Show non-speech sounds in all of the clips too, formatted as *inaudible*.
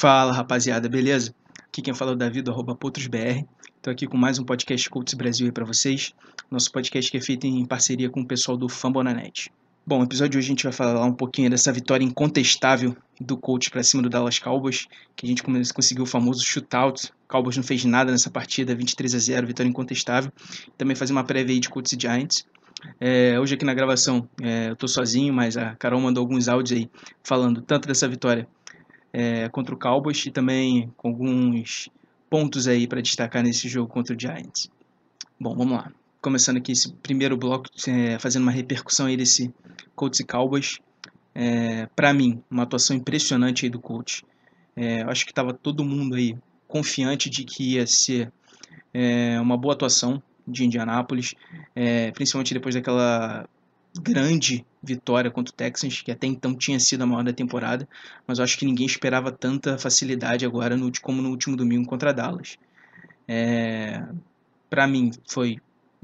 Fala rapaziada, beleza? Aqui quem fala é o Davi do arroba PotrosBR. Estou aqui com mais um podcast Cults Brasil aí para vocês. Nosso podcast que é feito em parceria com o pessoal do Fambonanet. Bom, no episódio de hoje a gente vai falar um pouquinho dessa vitória incontestável do Colts para cima do Dallas Cowboys, que a gente conseguiu o famoso shootout. O Cowboys não fez nada nessa partida, 23 a 0, vitória incontestável. Também fazer uma prévia aí de Colts e Giants. É, hoje aqui na gravação é, eu tô sozinho, mas a Carol mandou alguns áudios aí falando tanto dessa vitória é, contra o Cowboys e também com alguns pontos aí para destacar nesse jogo contra o Giants. Bom, vamos lá. Começando aqui esse primeiro bloco, é, fazendo uma repercussão aí desse Colts e Cowboys. É, para mim, uma atuação impressionante aí do Colts. É, acho que estava todo mundo aí confiante de que ia ser é, uma boa atuação de Indianápolis, é, principalmente depois daquela grande vitória contra o Texans, que até então tinha sido a maior da temporada, mas eu acho que ninguém esperava tanta facilidade agora no, como no último domingo contra Dallas. É, para mim, foi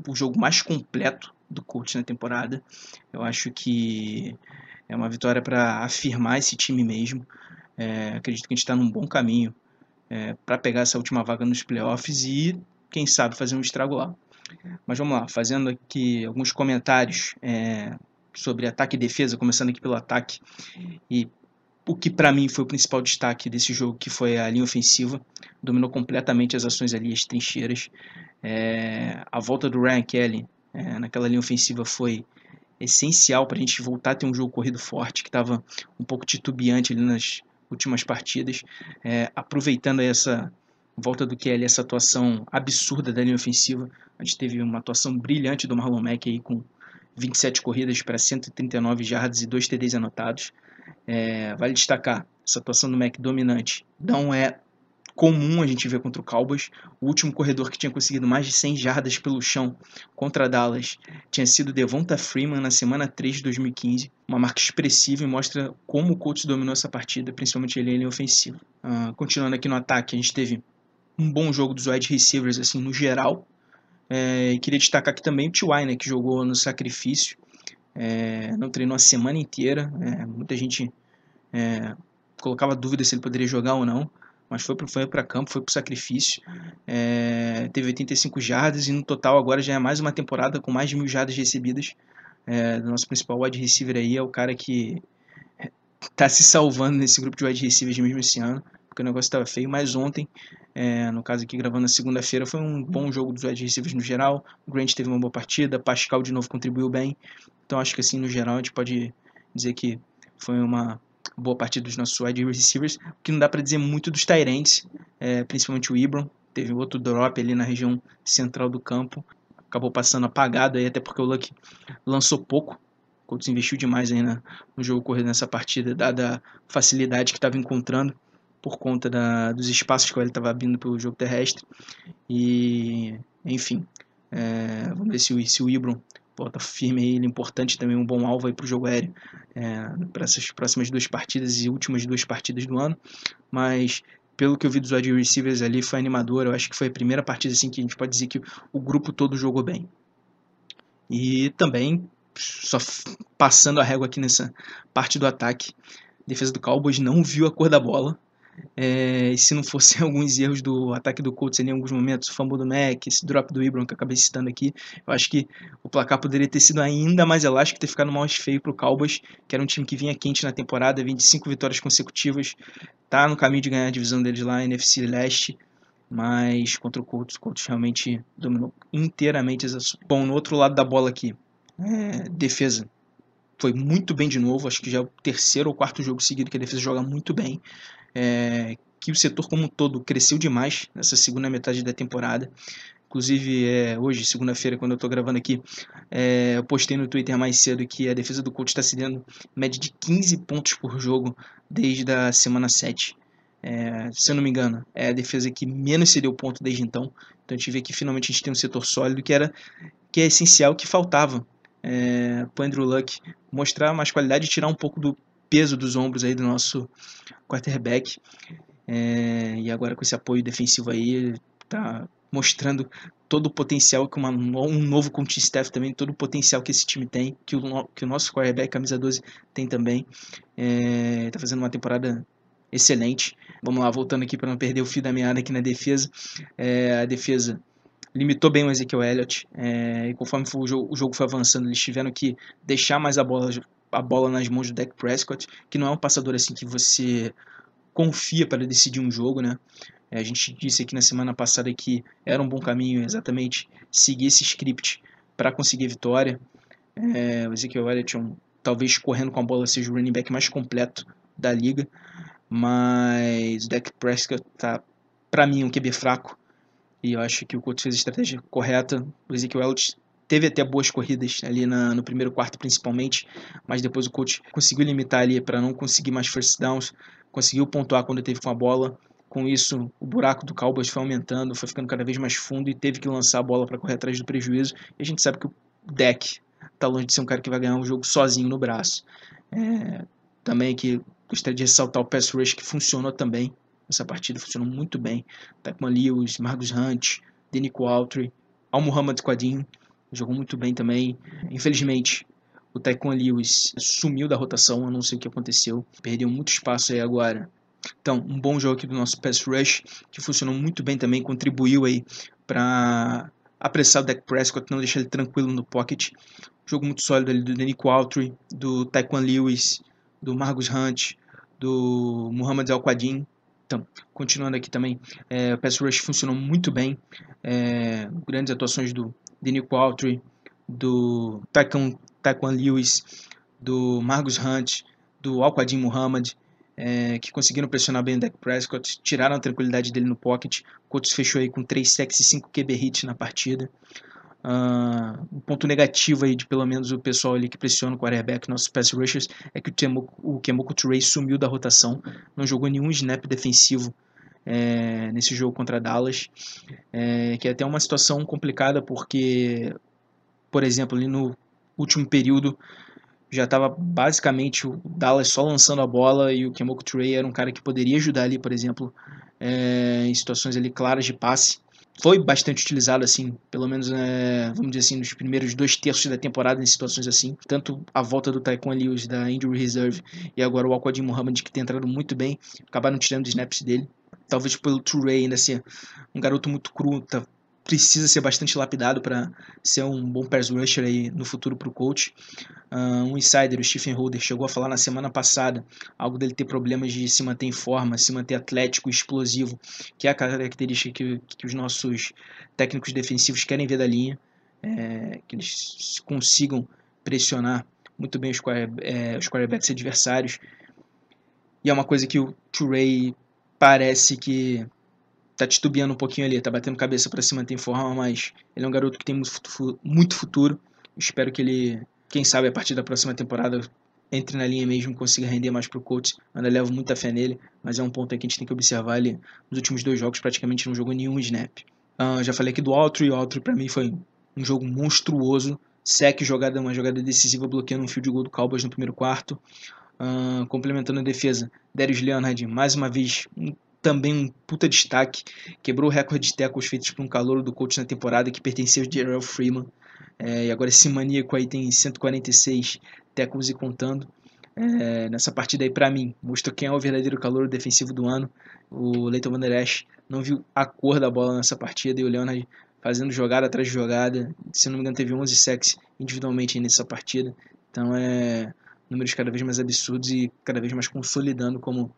o jogo mais completo do Colts na temporada. Eu acho que é uma vitória para afirmar esse time mesmo. É, acredito que a gente está num bom caminho é, para pegar essa última vaga nos playoffs e, quem sabe, fazer um estrago lá. Mas vamos lá, fazendo aqui alguns comentários é, sobre ataque e defesa, começando aqui pelo ataque. E o que para mim foi o principal destaque desse jogo, que foi a linha ofensiva. Dominou completamente as ações ali, as trincheiras. É, a volta do Ryan Kelly é, naquela linha ofensiva foi essencial para a gente voltar a ter um jogo corrido forte, que estava um pouco titubeante ali nas últimas partidas. É, aproveitando essa volta do Kelly, essa atuação absurda da linha ofensiva. A gente teve uma atuação brilhante do Marlon Mack aí com 27 corridas para 139 jardas e 2 TDs anotados. É, vale destacar, essa atuação do Mack dominante não é comum a gente ver contra o Cowboys. O último corredor que tinha conseguido mais de 100 jardas pelo chão contra Dallas tinha sido Devonta Freeman na semana 3 de 2015. Uma marca expressiva e mostra como o Colts dominou essa partida, principalmente ele em ofensivo. Uh, continuando aqui no ataque, a gente teve um bom jogo dos wide receivers, assim, no geral. É, queria destacar aqui também o T.Y., né, que jogou no sacrifício. É, não treinou a semana inteira. É, muita gente é, colocava dúvida se ele poderia jogar ou não. Mas foi para campo, foi para o sacrifício. É, teve 85 jardas e no total agora já é mais uma temporada com mais de mil jardas recebidas. É, do nosso principal wide receiver aí é o cara que está se salvando nesse grupo de wide receivers mesmo esse ano porque o negócio estava feio, mas ontem, é, no caso aqui gravando na segunda-feira, foi um bom jogo dos wide receivers no geral. O Grant teve uma boa partida, Pascal de novo contribuiu bem. Então acho que assim, no geral, a gente pode dizer que foi uma boa partida dos nossos wide receivers. O que não dá para dizer muito dos Tyrants, é, principalmente o Ibram. Teve outro drop ali na região central do campo. Acabou passando apagado aí, até porque o Luck lançou pouco. O Colts investiu demais aí na, no jogo corrido nessa partida, dada a facilidade que estava encontrando por conta da, dos espaços que ele estava abrindo pelo jogo terrestre. E, enfim, é, vamos ver se o, se o Ibron volta firme aí, ele é importante também, um bom alvo para o jogo aéreo é, para essas próximas duas partidas e últimas duas partidas do ano. Mas pelo que eu vi dos wide receivers ali, foi animador. Eu acho que foi a primeira partida assim, que a gente pode dizer que o grupo todo jogou bem. E também, só passando a régua aqui nessa parte do ataque, a defesa do Cowboys não viu a cor da bola. É, e se não fossem *laughs* alguns erros do ataque do Colts em alguns momentos, o fumble do Mac, esse drop do Ibram que eu acabei citando aqui, eu acho que o placar poderia ter sido ainda mais elástico ter ficado mais feio para o Cowboys, que era um time que vinha quente na temporada, 25 vitórias consecutivas, tá no caminho de ganhar a divisão deles lá, NFC Leste, mas contra o Colts, o Colts realmente dominou inteiramente as Bom, no outro lado da bola aqui, é, defesa. Foi muito bem de novo, acho que já é o terceiro ou quarto jogo seguido que a defesa joga muito bem é, que o setor como um todo cresceu demais nessa segunda metade da temporada. Inclusive, é, hoje, segunda-feira, quando eu estou gravando aqui, é, eu postei no Twitter mais cedo que a defesa do Colts está cedendo média de 15 pontos por jogo desde a semana 7. É, se eu não me engano, é a defesa que menos cedeu ponto desde então. Então a gente vê que finalmente a gente tem um setor sólido que era que é essencial, que faltava é, para o Andrew Luck mostrar mais qualidade e tirar um pouco do peso dos ombros aí do nosso quarterback. É, e agora com esse apoio defensivo aí, tá mostrando todo o potencial que uma, um novo coaching staff também, todo o potencial que esse time tem, que o, que o nosso quarterback, camisa 12, tem também. É, tá fazendo uma temporada excelente. Vamos lá, voltando aqui para não perder o fio da meada aqui na defesa. É, a defesa limitou bem o Ezekiel Elliott. É, e conforme o jogo, o jogo, foi avançando, eles tiveram que deixar mais a bola, a bola nas mãos do Dak Prescott, que não é um passador assim que você confia para decidir um jogo, né? É, a gente disse aqui na semana passada que era um bom caminho exatamente seguir esse script para conseguir vitória. É, o Ezekiel Elliott, um, talvez correndo com a bola, seja o running back mais completo da liga, mas o Dak Prescott tá, para mim, um QB fraco. E eu acho que o coach fez a estratégia correta. O Ezekiel Elliott teve até boas corridas ali na, no primeiro quarto principalmente, mas depois o coach conseguiu limitar ali para não conseguir mais first downs, conseguiu pontuar quando teve com a bola. Com isso, o buraco do Cowboys foi aumentando, foi ficando cada vez mais fundo e teve que lançar a bola para correr atrás do prejuízo. E a gente sabe que o deck está longe de ser um cara que vai ganhar um jogo sozinho no braço. É, também que gostaria de ressaltar o pass rush que funcionou também essa partida funcionou muito bem. Taekman Lewis, Marcus Hunt, Denico Altry, Al Muhammad Quadin jogou muito bem também. Infelizmente, o Taekwondo Lewis sumiu da rotação, eu não sei o que aconteceu. Perdeu muito espaço aí agora. Então, um bom jogo aqui do nosso pass rush, que funcionou muito bem também, contribuiu aí para apressar o Dak Prescott, não deixar ele tranquilo no pocket. Jogo muito sólido ali do Denico Altry, do Taekwondo Lewis, do Marcus Hunt, do Muhammad Al-Quadin. Então, continuando aqui também, é, o pass rush funcionou muito bem. É, grandes atuações do Daniel Qualtry, do Taekwondo Lewis, do Margus Hunt, do Alquadin Muhammad, é, que conseguiram pressionar bem o Dak Prescott, tiraram a tranquilidade dele no pocket. O fechou aí com 3 sacks e 5 QB hits na partida. Uh, um ponto negativo aí de pelo menos o pessoal ali que pressiona o quarterback, nossos pass rushers, é que o, Temo, o Kemoku Trey sumiu da rotação, não jogou nenhum snap defensivo é, nesse jogo contra Dallas, é, que é até uma situação complicada porque, por exemplo, ali no último período já estava basicamente o Dallas só lançando a bola e o Kemoku Trey era um cara que poderia ajudar ali, por exemplo, é, em situações ali claras de passe foi bastante utilizado assim, pelo menos é, vamos dizer assim, nos primeiros dois terços da temporada em situações assim, tanto a volta do Taekwondo Lewis da Injury Reserve e agora o Alquadin Muhammad que tem entrado muito bem, acabaram tirando snaps dele, talvez pelo Touré ainda ser um garoto muito cru, tá precisa ser bastante lapidado para ser um bom pass rusher aí no futuro para o coach. Uh, um insider, o Stephen Holder, chegou a falar na semana passada algo dele ter problemas de se manter em forma, se manter atlético, explosivo, que é a característica que, que os nossos técnicos defensivos querem ver da linha, é, que eles consigam pressionar muito bem os, é, os quarterbacks adversários. E é uma coisa que o Turei parece que tá titubeando um pouquinho ali, tá batendo cabeça para se manter em forma, mas ele é um garoto que tem muito futuro. Espero que ele, quem sabe, a partir da próxima temporada entre na linha mesmo e consiga render mais pro coach. Ainda levo muita fé nele, mas é um ponto que a gente tem que observar. Ele, nos últimos dois jogos, praticamente não jogou nenhum snap. Uh, já falei aqui do Altry, o Altry para mim foi um jogo monstruoso. Sec jogada, uma jogada decisiva, bloqueando um fio de gol do Cowboys no primeiro quarto. Uh, complementando a defesa, Darius Leonard, mais uma vez, um também um puta destaque. Quebrou o recorde de tackles feitos por um calor do coach na temporada que pertencia ao Gerald Freeman. É, e agora esse maníaco aí tem 146 tackles e contando. É, nessa partida aí, para mim, mostrou quem é o verdadeiro calor defensivo do ano. O Leighton Van Der Esch não viu a cor da bola nessa partida e o Leonard fazendo jogada atrás de jogada. Se não me engano, teve 11 sacks individualmente nessa partida. Então é números cada vez mais absurdos e cada vez mais consolidando como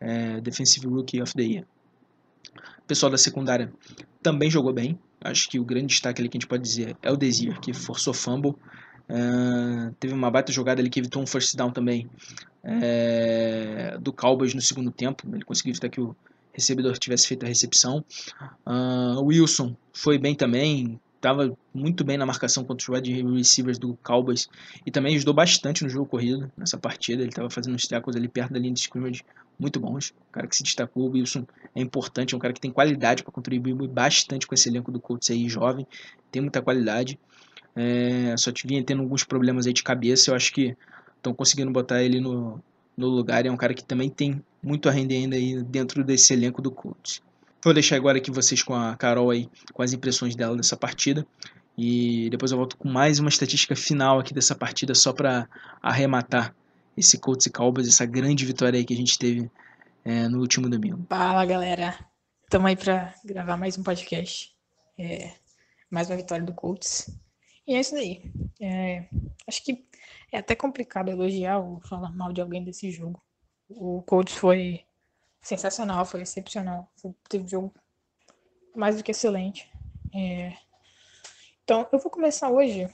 é, Defensive Rookie of the Year. O pessoal da secundária também jogou bem. Acho que o grande destaque ali que a gente pode dizer é o Desir, que forçou fumble. É, teve uma baita jogada ali que evitou um first down também é, do Cowboys no segundo tempo. Ele conseguiu evitar que o recebedor tivesse feito a recepção. Uh, Wilson foi bem também, estava muito bem na marcação contra os wide receivers do Cowboys e também ajudou bastante no jogo corrido nessa partida. Ele estava fazendo uns tackles ali perto da linha de scrimmage muito bons. Um cara que se destacou, o Wilson é importante, é um cara que tem qualidade para contribuir bastante com esse elenco do Colts aí jovem, tem muita qualidade. É, só vinha tendo alguns problemas aí de cabeça, eu acho que estão conseguindo botar ele no, no lugar. É um cara que também tem muito a render ainda aí dentro desse elenco do Colts. Vou deixar agora aqui vocês com a Carol aí, com as impressões dela dessa partida. E depois eu volto com mais uma estatística final aqui dessa partida, só para arrematar esse Colts e Cowboys, essa grande vitória aí que a gente teve é, no último domingo. Fala galera, estamos aí para gravar mais um podcast. É, mais uma vitória do Colts. E é isso daí. É, acho que é até complicado elogiar ou falar mal de alguém desse jogo. O Colts foi sensacional, foi excepcional. Foi, teve um jogo mais do que excelente. É... Então, eu vou começar hoje,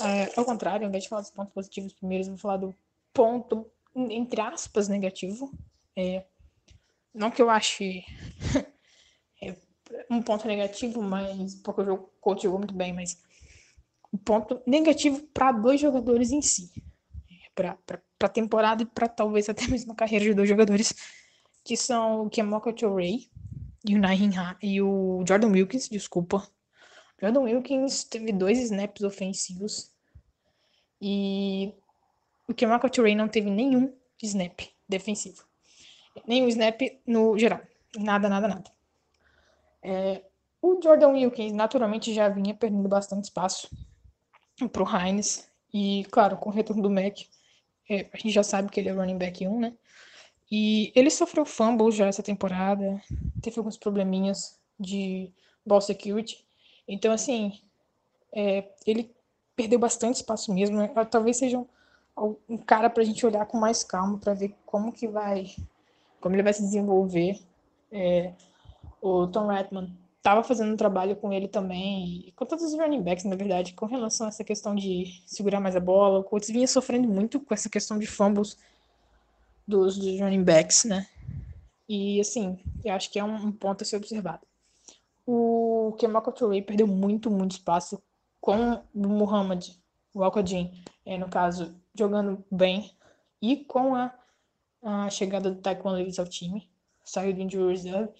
é, ao contrário, ao invés de falar dos pontos positivos primeiro, eu vou falar do ponto, entre aspas, negativo. É... Não que eu ache *laughs* é, um ponto negativo, mas porque o jogo o coach jogou muito bem, mas um ponto negativo para dois jogadores em si. Para a temporada e para talvez até *laughs* mesmo a carreira de dois jogadores que são o Kemoka Ray e o Nahin e o Jordan Wilkins, desculpa. Jordan Wilkins teve dois snaps ofensivos e o Kemoka Ray não teve nenhum snap defensivo. Nenhum snap no geral. Nada, nada, nada. É, o Jordan Wilkins naturalmente já vinha perdendo bastante espaço para o Hines. E, claro, com o retorno do Mac, é, a gente já sabe que ele é running back 1, né? E ele sofreu fumble já essa temporada, teve alguns probleminhas de ball security. Então, assim, é, ele perdeu bastante espaço mesmo. Né? Talvez seja um, cara para a gente olhar com mais calma para ver como que vai, como ele vai se desenvolver. É, o Tom Redman estava fazendo um trabalho com ele também, com todos os running backs, na verdade, com relação a essa questão de segurar mais a bola. O Colts vinha sofrendo muito com essa questão de fumbles dos, dos running backs, né? E assim, eu acho que é um, ponto a ser observado. O Kemal Touré perdeu muito, muito espaço com o Muhammad, o Alcadin, é, no caso, jogando bem, e com a, a chegada do Taekwondo Lewis ao time, saiu do injury reserve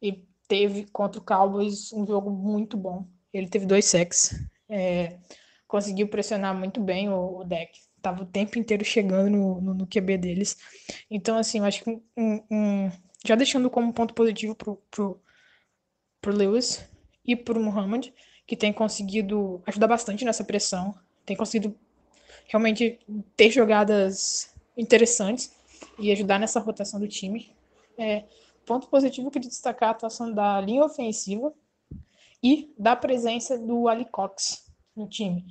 e teve contra o Cowboys um jogo muito bom. Ele teve dois sacks, é, conseguiu pressionar muito bem o, o deck tava o tempo inteiro chegando no, no, no QB deles. Então, assim, eu acho que um, um, já deixando como ponto positivo pro, pro, pro Lewis e pro Muhammad, que tem conseguido ajudar bastante nessa pressão, tem conseguido realmente ter jogadas interessantes e ajudar nessa rotação do time. É, ponto positivo que destacar a atuação da linha ofensiva e da presença do Ali Cox no time.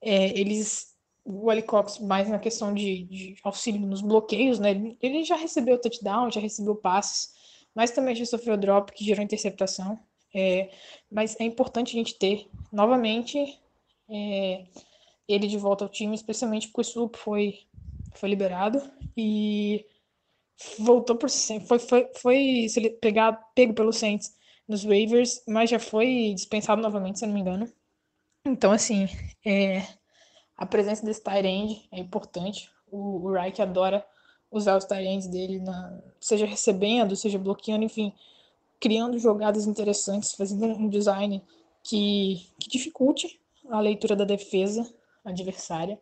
É, eles o Alicox mais na questão de, de, auxílio nos bloqueios, né? Ele já recebeu touchdown, já recebeu passes, mas também já sofreu drop que gerou interceptação. É, mas é importante a gente ter novamente é, ele de volta ao time, especialmente porque o Sloop foi, foi liberado e voltou por foi foi, foi pegar, pego pelo Saints nos waivers, mas já foi dispensado novamente, se não me engano. Então, assim, é, a presença desse tight é importante. O, o Reich adora usar os tight dele, na, seja recebendo, seja bloqueando, enfim, criando jogadas interessantes, fazendo um design que, que dificulte a leitura da defesa adversária.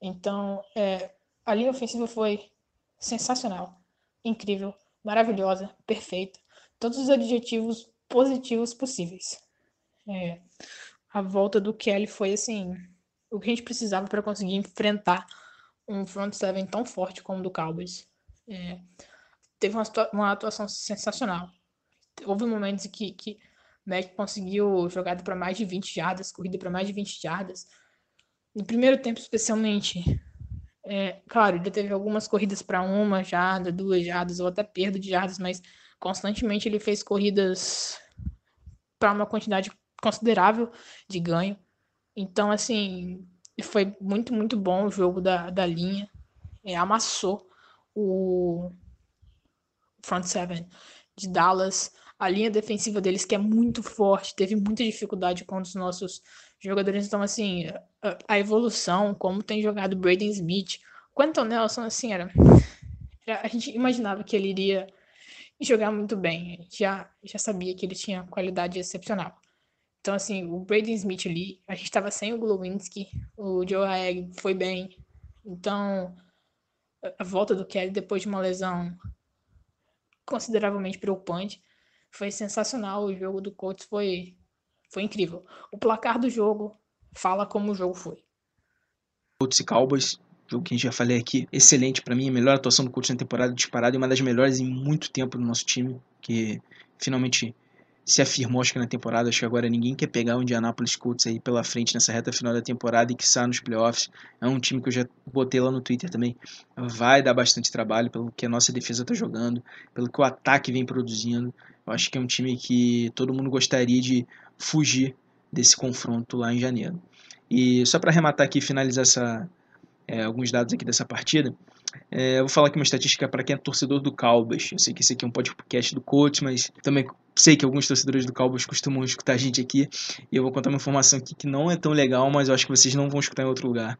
Então, é, a linha ofensiva foi sensacional, incrível, maravilhosa, perfeita. Todos os adjetivos positivos possíveis. É, a volta do Kelly foi assim o que a gente precisava para conseguir enfrentar um front seven tão forte como o do Cowboys. É, teve uma, uma, atuação sensacional. Houve momentos em que, que Mac conseguiu jogada para mais de 20 jardas, corrida para mais de 20 jardas. No primeiro tempo, especialmente, é, claro, ele teve algumas corridas para uma jarda, duas jardas, ou até perda de jardas, mas constantemente ele fez corridas para uma quantidade considerável de ganho. Então, assim, foi muito, muito bom o jogo da, da linha. É, amassou o front seven. de Dallas. A linha defensiva deles, que é muito forte, teve muita dificuldade contra os nossos jogadores. Então, assim, a, a evolução, como tem jogado Braden Smith, Quentin Nelson, assim, era, era, A gente imaginava que ele iria jogar muito bem. Já, já sabia que ele tinha qualidade excepcional. Então, assim, o Braden Smith ali, a gente estava sem o Glowinski, o Joe Haeg foi bem. Então, a volta do Kelly depois de uma lesão consideravelmente preocupante foi sensacional. O jogo do Colts foi, foi incrível. O placar do jogo fala como o jogo foi. Colts e Cowboys, jogo que a gente já falei aqui, excelente para mim, a melhor atuação do Colts na temporada disparada e uma das melhores em muito tempo do nosso time, que finalmente se afirmou acho que na temporada, acho que agora ninguém quer pegar o Indianapolis Colts aí pela frente nessa reta final da temporada e que sai nos playoffs. É um time que eu já botei lá no Twitter também. Vai dar bastante trabalho pelo que a nossa defesa está jogando, pelo que o ataque vem produzindo. Eu acho que é um time que todo mundo gostaria de fugir desse confronto lá em janeiro. E só para arrematar aqui e finalizar essa, é, alguns dados aqui dessa partida, é, eu vou falar aqui uma estatística para quem é torcedor do Cowboys. Eu sei que esse aqui é um podcast do coach, mas também sei que alguns torcedores do Cowboys costumam escutar a gente aqui. E eu vou contar uma informação aqui que não é tão legal, mas eu acho que vocês não vão escutar em outro lugar.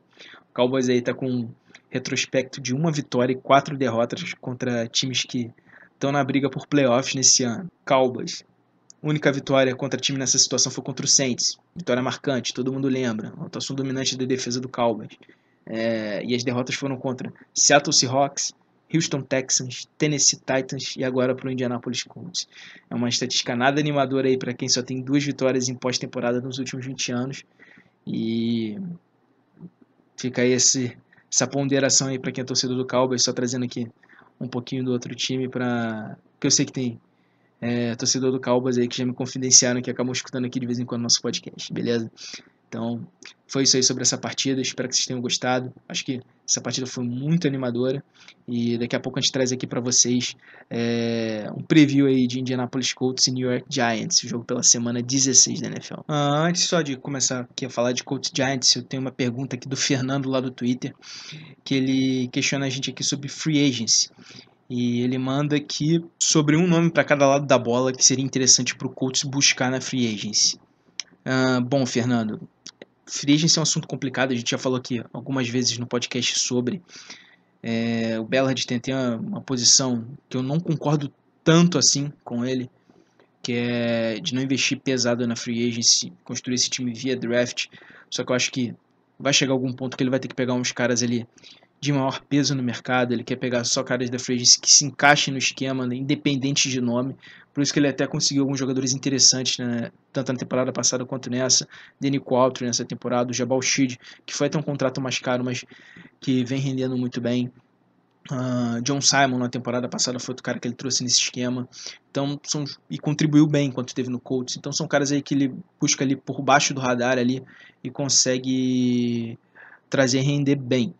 O Cowboys aí tá com um retrospecto de uma vitória e quatro derrotas contra times que estão na briga por playoffs nesse ano. Cowboys. Única vitória contra time nessa situação foi contra o Saints. Vitória marcante, todo mundo lembra. Atuação dominante da defesa do Cowboys. É, e as derrotas foram contra Seattle Seahawks, Houston Texans, Tennessee Titans e agora para o Indianapolis Colts. É uma estatística nada animadora aí para quem só tem duas vitórias em pós-temporada nos últimos 20 anos. E fica aí esse, essa ponderação aí para quem é torcedor do Cowboys, só trazendo aqui um pouquinho do outro time para que eu sei que tem é, torcedor do Cowboys aí que já me confidenciaram que acabam escutando aqui de vez em quando nosso podcast, beleza? Então, foi isso aí sobre essa partida. Espero que vocês tenham gostado. Acho que essa partida foi muito animadora. E daqui a pouco a gente traz aqui para vocês é, um preview aí de Indianapolis Colts e New York Giants, o jogo pela semana 16 da NFL. Ah, antes só de começar aqui a falar de Colts Giants, eu tenho uma pergunta aqui do Fernando lá do Twitter, que ele questiona a gente aqui sobre free agency. E ele manda aqui sobre um nome para cada lado da bola que seria interessante para o Colts buscar na free agency. Uh, bom, Fernando, Free agency é um assunto complicado, a gente já falou aqui algumas vezes no podcast sobre. É, o Bellard tem até uma, uma, posição que eu não concordo tanto assim com ele, que é de não investir pesado na free agency, construir esse time via draft. Só que eu acho que vai chegar algum ponto que ele vai ter que pegar uns caras ali de maior peso no mercado, ele quer pegar só caras da free que se encaixem no esquema, né, independente de nome. Por isso que ele até conseguiu alguns jogadores interessantes, né, tanto na temporada passada quanto nessa. Danny Qualtry nessa temporada, o Jabal Shid, que foi até um contrato mais caro, mas que vem rendendo muito bem. Uh, John Simon na temporada passada foi outro cara que ele trouxe nesse esquema. Então, são, e contribuiu bem enquanto esteve no Colts. Então são caras aí que ele busca ali por baixo do radar ali e consegue trazer render bem.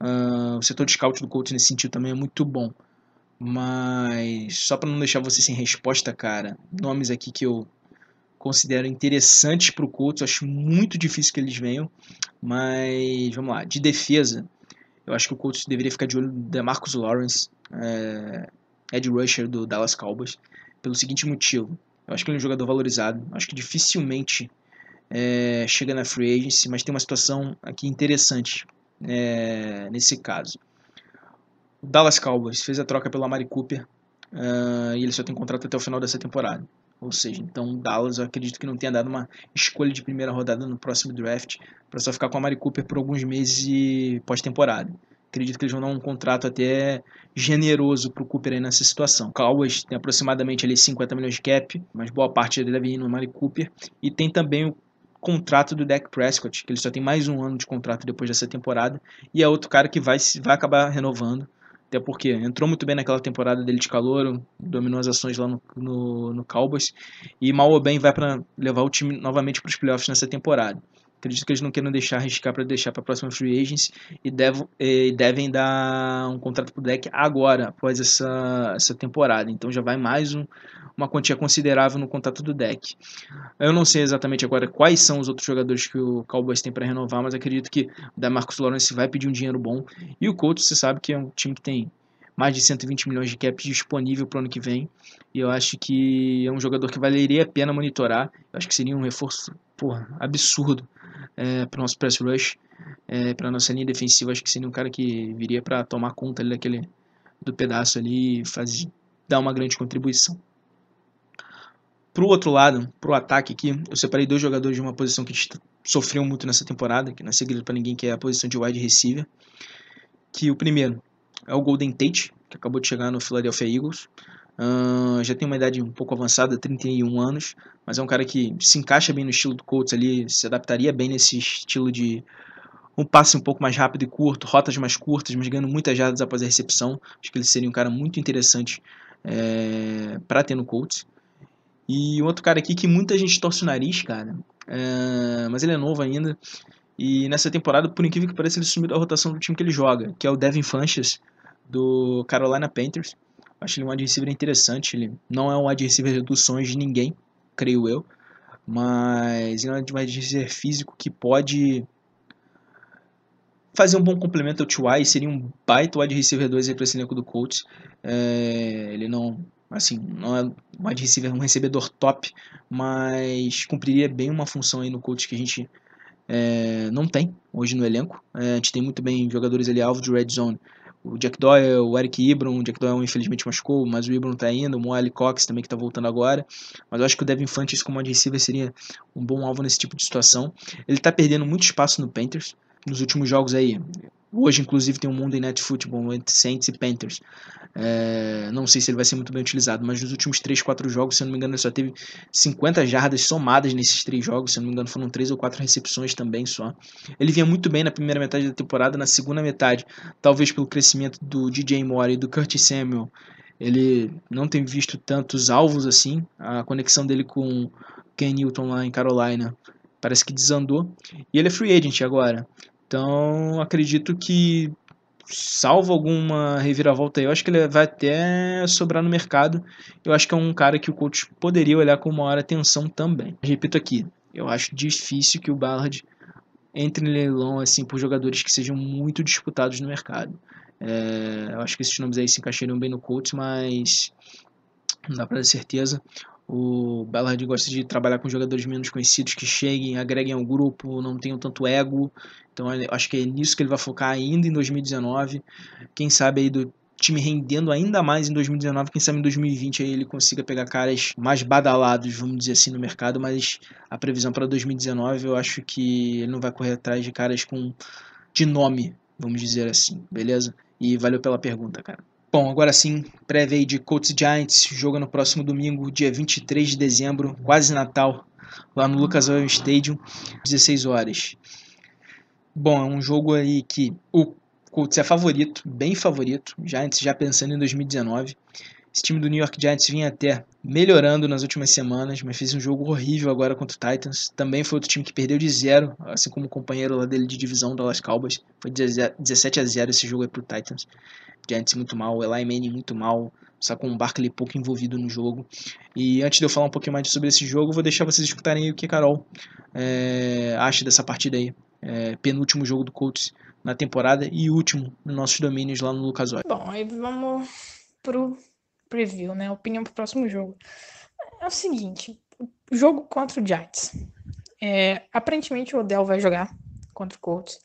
Uh, o setor de scout do Colts nesse sentido também é muito bom. Mas só para não deixar você sem resposta, cara, nomes aqui que eu considero interessantes para o Colts, acho muito difícil que eles venham, mas vamos lá, de defesa, eu acho que o Colts deveria ficar de olho no Marcus Lawrence, é, Ed Rusher do Dallas Cowboys, pelo seguinte motivo, eu acho que ele é um jogador valorizado, acho que dificilmente é, chega na free agency, mas tem uma situação aqui interessante é, nesse caso. O Dallas Cowboys fez a troca pelo Amari Cooper uh, e ele só tem contrato até o final dessa temporada. Ou seja, então o Dallas eu acredito que não tenha dado uma escolha de primeira rodada no próximo draft para só ficar com a Amari Cooper por alguns meses pós-temporada. Acredito que eles vão dar um contrato até generoso para o Cooper aí nessa situação. Cowboys tem aproximadamente ali 50 milhões de cap, mas boa parte dele deve ir no Amari Cooper. E tem também o contrato do Dak Prescott, que ele só tem mais um ano de contrato depois dessa temporada, e é outro cara que vai, vai acabar renovando, até porque entrou muito bem naquela temporada dele de calor, dominou as ações lá no, no, no Cowboys, e mal ou bem vai para levar o time novamente para os playoffs nessa temporada. Acredito que eles não queiram deixar arriscar para deixar para a próxima free agency e, e devem dar um contrato para o deck agora, após essa, essa temporada. Então já vai mais um, uma quantia considerável no contrato do deck. Eu não sei exatamente agora quais são os outros jogadores que o Cowboys tem para renovar, mas acredito que o Marcus Lawrence vai pedir um dinheiro bom. E o Colts, você sabe que é um time que tem mais de 120 milhões de cap disponível para o ano que vem. E eu acho que é um jogador que valeria a pena monitorar. Eu acho que seria um reforço porra, absurdo é, para o nosso press rush, é, para nossa linha defensiva. Acho que seria um cara que viria para tomar conta ali daquele, do pedaço ali e fazer, dar uma grande contribuição. Pro outro lado, pro ataque aqui, eu separei dois jogadores de uma posição que sofreu muito nessa temporada, que não é segredo para ninguém, que é a posição de wide receiver. Que o primeiro é o Golden Tate, que acabou de chegar no Philadelphia Eagles. Já tem uma idade um pouco avançada, 31 anos, mas é um cara que se encaixa bem no estilo do Colts ali, se adaptaria bem nesse estilo de um passe um pouco mais rápido e curto, rotas mais curtas, mas ganhando muitas jardas após a recepção. Acho que ele seria um cara muito interessante é, para ter no Colts. E outro cara aqui que muita gente torce o nariz, cara. É, mas ele é novo ainda. E nessa temporada, por incrível que pareça, ele sumiu da rotação do time que ele joga, que é o Devin Funches, do Carolina Panthers. Acho ele um wide receiver interessante. Ele não é um wide receiver dos sonhos de ninguém, creio eu. Mas ele é um wide receiver físico que pode fazer um bom complemento ao T.Y. Seria um baita wide receiver 2 para esse elenco do Colts. É, ele não assim, não é um wide receiver, um recebedor top, mas cumpriria bem uma função aí no coach que a gente é, não tem hoje no elenco. É, a gente tem muito bem jogadores ali alvo de red zone. O Jack Doyle, o Eric Ibram, o Jack Doyle infelizmente machucou, mas o Ibram tá indo, o Moali Cox também que tá voltando agora. Mas eu acho que o Devin Fantes como wide receiver seria um bom alvo nesse tipo de situação. Ele tá perdendo muito espaço no Panthers nos últimos jogos aí. Hoje, inclusive, tem um Monday Night Football entre Saints e Panthers. É, não sei se ele vai ser muito bem utilizado, mas nos últimos 3, 4 jogos, se eu não me engano, ele só teve 50 jardas somadas nesses 3 jogos. Se eu não me engano, foram 3 ou 4 recepções também só. Ele vinha muito bem na primeira metade da temporada, na segunda metade, talvez pelo crescimento do DJ Moore e do Curtis Samuel, ele não tem visto tantos alvos assim. A conexão dele com Ken Newton lá em Carolina parece que desandou. E ele é free agent agora. Então, acredito que, salvo alguma reviravolta aí, eu acho que ele vai até sobrar no mercado. Eu acho que é um cara que o coach poderia olhar com maior atenção também. Repito aqui, eu acho difícil que o Ballard entre em leilão assim, por jogadores que sejam muito disputados no mercado. É, eu acho que esses nomes aí se encaixariam bem no Colts, mas não dá para ter certeza. O Ballard gosta de trabalhar com jogadores menos conhecidos que cheguem, agreguem ao grupo, não tenham tanto ego. Então acho que é nisso que ele vai focar ainda em 2019. Quem sabe aí do time rendendo ainda mais em 2019, quem sabe em 2020 aí ele consiga pegar caras mais badalados, vamos dizer assim, no mercado, mas a previsão para 2019 eu acho que ele não vai correr atrás de caras com de nome, vamos dizer assim, beleza? E valeu pela pergunta, cara. Bom, agora sim, prévia aí de Colts Giants, joga no próximo domingo, dia 23 de dezembro, quase Natal, lá no Lucas Oil Stadium, 16 horas. Bom, é um jogo aí que o Colts é favorito, bem favorito, Giants já pensando em 2019. Esse time do New York Giants vinha até melhorando nas últimas semanas, mas fez um jogo horrível agora contra o Titans. Também foi outro time que perdeu de zero, assim como o companheiro lá dele de divisão, Dallas Cowboys. Foi 17 a 0 esse jogo aí pro Titans. Giants muito mal, Eli Manning muito mal, só com o Barkley pouco envolvido no jogo. E antes de eu falar um pouquinho mais sobre esse jogo, vou deixar vocês escutarem o que a Carol é, acha dessa partida aí. É, penúltimo jogo do Colts na temporada e último nos nossos domínios lá no Lucas Oil. Bom, aí vamos pro preview, né? Opinião pro próximo jogo. É o seguinte, jogo contra o Giants. É, aparentemente o Odell vai jogar contra o Colts.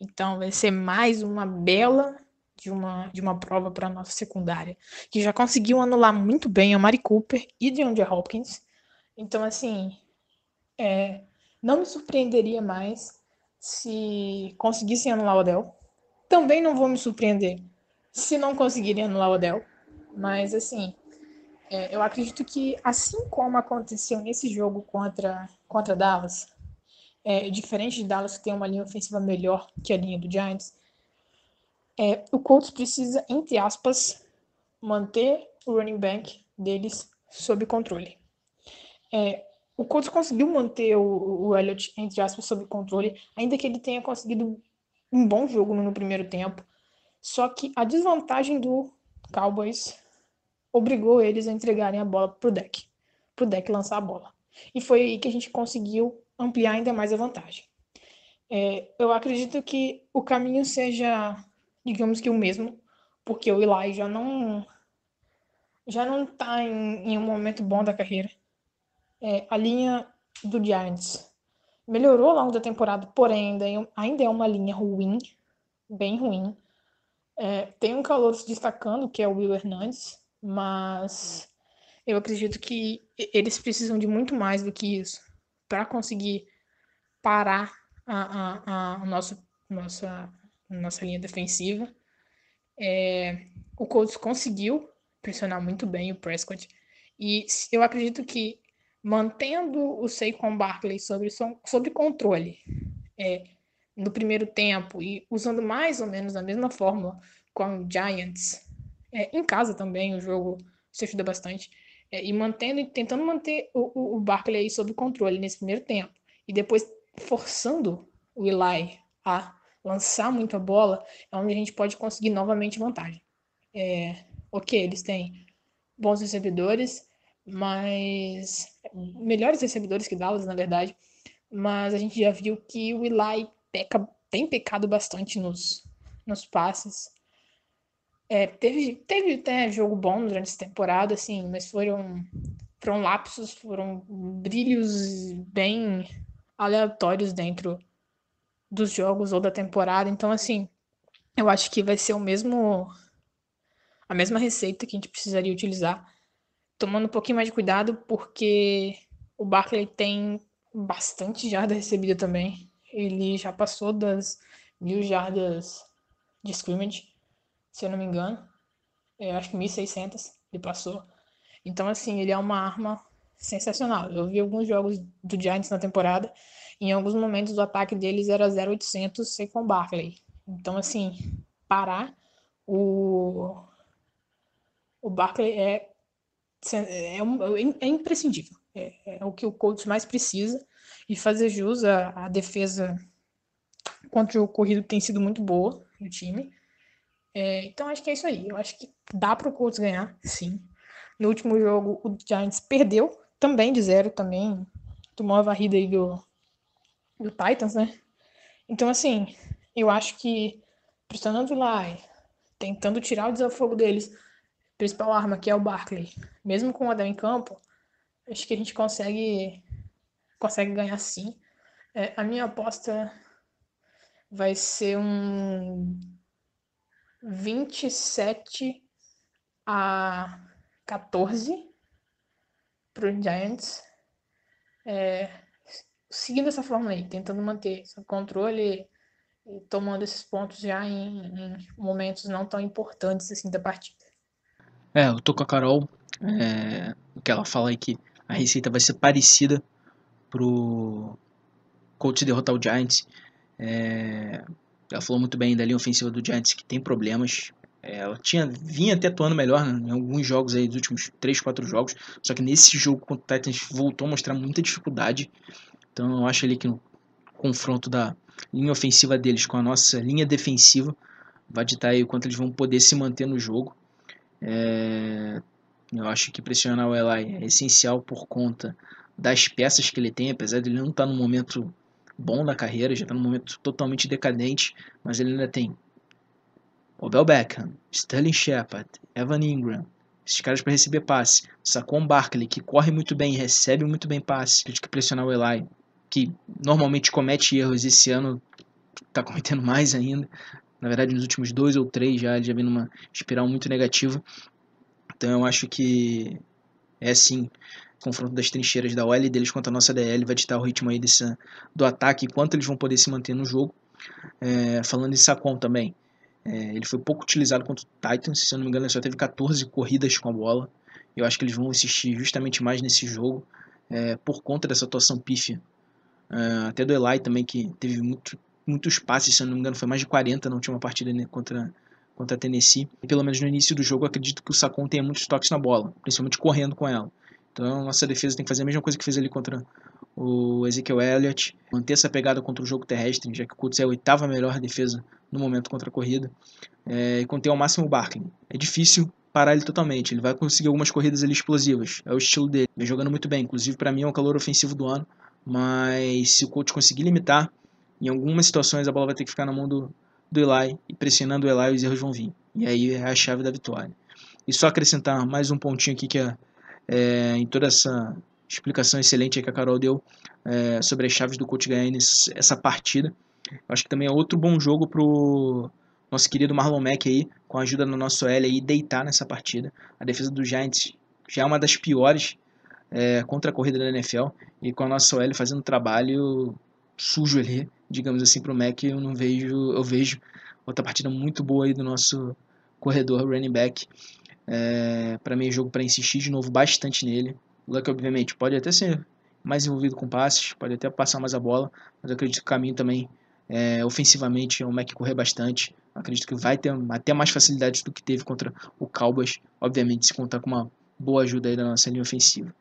Então vai ser mais uma bela de uma, de uma prova para nossa secundária, que já conseguiu anular muito bem a Mari Cooper e de Andrew Hopkins. Então, assim, é, não me surpreenderia mais se conseguissem anular o Odell. Também não vou me surpreender se não conseguirem anular o Odell. Mas, assim, é, eu acredito que, assim como aconteceu nesse jogo contra, contra Dallas, é, diferente de Dallas, que tem uma linha ofensiva melhor que a linha do Giants, é, o Colts precisa, entre aspas, manter o running back deles sob controle. É, o Colts conseguiu manter o, o Elliott, entre aspas, sob controle, ainda que ele tenha conseguido um bom jogo no primeiro tempo. Só que a desvantagem do Cowboys obrigou eles a entregarem a bola pro deck, pro deck lançar a bola. E foi aí que a gente conseguiu ampliar ainda mais a vantagem. É, eu acredito que o caminho seja digamos que o mesmo porque o Eli já não já não tá em, em um momento bom da carreira. É, a linha do Giants melhorou ao longo da temporada, porém ainda, é, ainda é uma linha ruim, bem ruim. É, tem um calor se destacando, que é o Will Hernandes, mas eu acredito que eles precisam de muito mais do que isso para conseguir parar a, a, a nossa, nossa, nossa linha defensiva. É, o Colts conseguiu pressionar muito bem o Prescott. E eu acredito que mantendo o Saquon Barkley sobre, sobre controle é, no primeiro tempo e usando mais ou menos a mesma fórmula com o Giants, é, em casa também o jogo se ajuda bastante, é, e mantendo tentando manter o, o, o Barkley aí sob controle nesse primeiro tempo, e depois forçando o Eli a lançar muito a bola, é onde a gente pode conseguir novamente vantagem. É, ok, eles têm bons recebedores, mas melhores recebedores que Dallas, na verdade, mas a gente já viu que o Eli peca, tem pecado bastante nos, nos passes. É, teve, teve até jogo bom durante essa temporada, assim, mas foram, foram lapsos, foram brilhos bem aleatórios dentro dos jogos ou da temporada. Então, assim, eu acho que vai ser o mesmo a mesma receita que a gente precisaria utilizar, tomando um pouquinho mais de cuidado, porque o Barkley tem bastante jarda recebida também. Ele já passou das mil jardas de scrimmage, se eu não me engano. Eu acho que 1.600 ele passou. Então, assim, ele é uma arma sensacional. Eu vi alguns jogos do Giants na temporada. Em alguns momentos o ataque deles era 0.800 sem com Barkley. Então, assim, parar o, o Barkley é, é, um, é imprescindível. É, é, o que o coach mais precisa. E fazer jus à, à defesa contra o corrido tem sido muito boa no time. É, então acho que é isso aí. Eu acho que dá para o Colts ganhar, sim. No último jogo o Giants perdeu, também de zero, também tomou a varrida aí do, do Titans, né? Então assim, eu acho que pressionando lá, tentando tirar o desafogo deles, principal arma, que é o Barkley, mesmo com o Adel em campo, acho que a gente consegue, consegue ganhar sim. É, a minha aposta vai ser um 27 a 14 para os Giants. É, seguindo essa forma aí, tentando manter o controle e tomando esses pontos já em, em momentos não tão importantes assim da partida. É, eu tô com a Carol. É, que ela fala aí que a receita vai ser parecida pro Colts derrotar o Giants. É, ela falou muito bem da linha ofensiva do Giants que tem problemas. É, ela tinha vinha até atuando melhor né, em alguns jogos aí dos últimos 3, 4 jogos. Só que nesse jogo contra o Titans voltou a mostrar muita dificuldade. Então eu acho ali que no confronto da linha ofensiva deles com a nossa linha defensiva vai ditar aí o quanto eles vão poder se manter no jogo. É, eu acho que pressionar o Eli é essencial por conta das peças que ele tem, apesar de ele não estar tá num momento bom da carreira, já está num momento totalmente decadente, mas ele ainda tem Odell Beckham, Sterling Shepard, Evan Ingram, esses caras para receber passe. Saquon Barkley, que corre muito bem, recebe muito bem passe. Tem que pressionar o Eli, que normalmente comete erros esse ano, está cometendo mais ainda. Na verdade, nos últimos dois ou três já ele já vem numa espiral muito negativa. Então eu acho que é assim, confronto das trincheiras da OL deles contra a nossa DL vai ditar o ritmo aí desse, do ataque e quanto eles vão poder se manter no jogo. É, falando em Sacon também, é, ele foi pouco utilizado contra o Titans, se eu não me engano ele só teve 14 corridas com a bola. Eu acho que eles vão insistir justamente mais nesse jogo é, por conta dessa atuação pífia. É, até do Eli também, que teve muito muitos passes, se eu não me engano, foi mais de 40 na última partida né, contra, contra a Tennessee. E pelo menos no início do jogo, acredito que o Sacon tenha muitos toques na bola, principalmente correndo com ela. Então, nossa defesa tem que fazer a mesma coisa que fez ali contra o Ezekiel Elliott, manter essa pegada contra o jogo terrestre, já que o Colts é a oitava melhor defesa no momento contra a corrida, é, e conter ao máximo o Barkley. É difícil parar ele totalmente, ele vai conseguir algumas corridas ali explosivas, é o estilo dele, vem jogando muito bem, inclusive para mim é o calor ofensivo do ano, mas se o coach conseguir limitar em algumas situações a bola vai ter que ficar na mão do, do Eli e pressionando o Eli os erros vão vir. E aí é a chave da vitória. E só acrescentar mais um pontinho aqui que é, é em toda essa explicação excelente que a Carol deu é, sobre as chaves do coach ganhar essa partida. Eu acho que também é outro bom jogo pro nosso querido Marlon Mack aí, com a ajuda do nosso L aí, deitar nessa partida. A defesa do Giants já é uma das piores é, contra a corrida da NFL e com a nossa OL fazendo um trabalho sujo ali, digamos assim, para o Mac, eu não vejo, eu vejo outra partida muito boa aí do nosso corredor running back. É, para mim é jogo para insistir de novo bastante nele. O Luck, obviamente, pode até ser mais envolvido com passes, pode até passar mais a bola, mas eu acredito que o caminho também, é, ofensivamente, é o Mac correr bastante. Acredito que vai ter até mais facilidades do que teve contra o Cowboys, obviamente, se contar com uma boa ajuda aí da nossa linha ofensiva.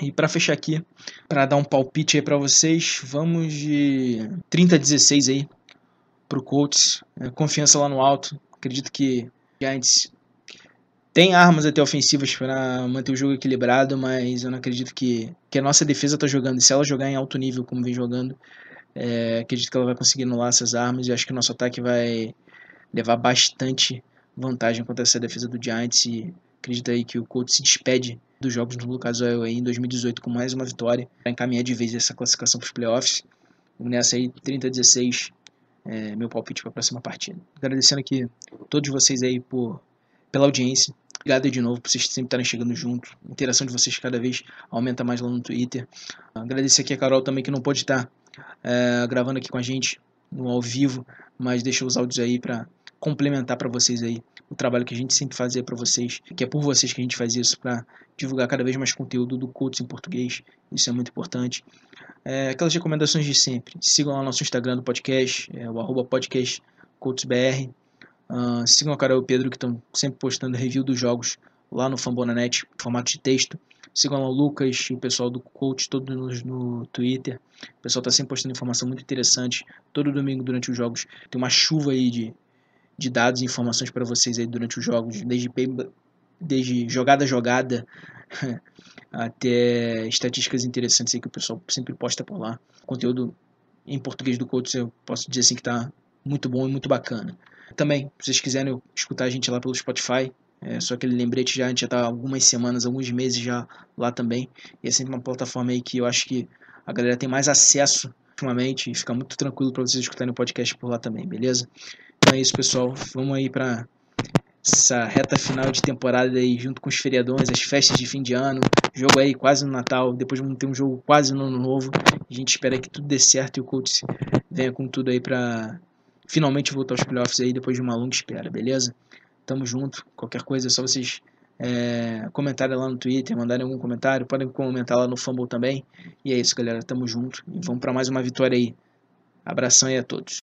E para fechar aqui, para dar um palpite aí para vocês, vamos de 30 a 16 aí pro Colts. É, confiança lá no alto. Acredito que Giants tem armas até ofensivas para manter o jogo equilibrado, mas eu não acredito que, que a nossa defesa está jogando. E se ela jogar em alto nível, como vem jogando, é, acredito que ela vai conseguir anular essas armas. E acho que o nosso ataque vai levar bastante vantagem contra essa defesa do Giants. E acredito aí que o Colts se despede dos jogos no Lucas Oil em 2018 com mais uma vitória para encaminhar de vez essa classificação para os playoffs. Nessa aí, 30 a 16, é, meu palpite para a próxima partida. Agradecendo aqui todos vocês aí por, pela audiência. Obrigado de novo por vocês sempre estarem chegando junto. A interação de vocês cada vez aumenta mais lá no Twitter. Agradecer aqui a Carol também que não pode estar é, gravando aqui com a gente no ao vivo, mas deixa os áudios aí para complementar para vocês aí o trabalho que a gente sempre fazia para vocês, que é por vocês que a gente faz isso para divulgar cada vez mais conteúdo do Coach em português. Isso é muito importante. É, aquelas recomendações de sempre. Sigam lá nosso Instagram do podcast, é, o arroba podcast. Uh, sigam a Carol e o Pedro, que estão sempre postando review dos jogos lá no Fambonanet, formato de texto. Sigam lá o Lucas e o pessoal do Coach, todo no, no Twitter. O pessoal está sempre postando informação muito interessante. Todo domingo, durante os jogos, tem uma chuva aí de, de dados e informações para vocês aí durante os jogos, desde, desde jogada a jogada *laughs* até estatísticas interessantes aí que o pessoal sempre posta por lá. Conteúdo em português do Coach, eu posso dizer assim que está muito bom e muito bacana. Também, se vocês quiserem escutar a gente lá pelo Spotify, é só aquele lembrete já, a gente já está algumas semanas, alguns meses já lá também. E é sempre uma plataforma aí que eu acho que a galera tem mais acesso ultimamente e fica muito tranquilo para vocês escutarem o podcast por lá também, beleza? Então é isso, pessoal. Vamos aí para essa reta final de temporada aí, junto com os feriadões, as festas de fim de ano, jogo aí quase no Natal, depois vamos ter um jogo quase no Ano Novo. A gente espera que tudo dê certo e o coach venha com tudo aí para finalmente voltar aos playoffs aí depois de uma longa espera, beleza? Tamo junto. Qualquer coisa é só vocês é, comentarem lá no Twitter, mandarem algum comentário, podem comentar lá no Fumble também. E é isso, galera. Tamo junto e vamos para mais uma vitória aí. Abração aí a todos.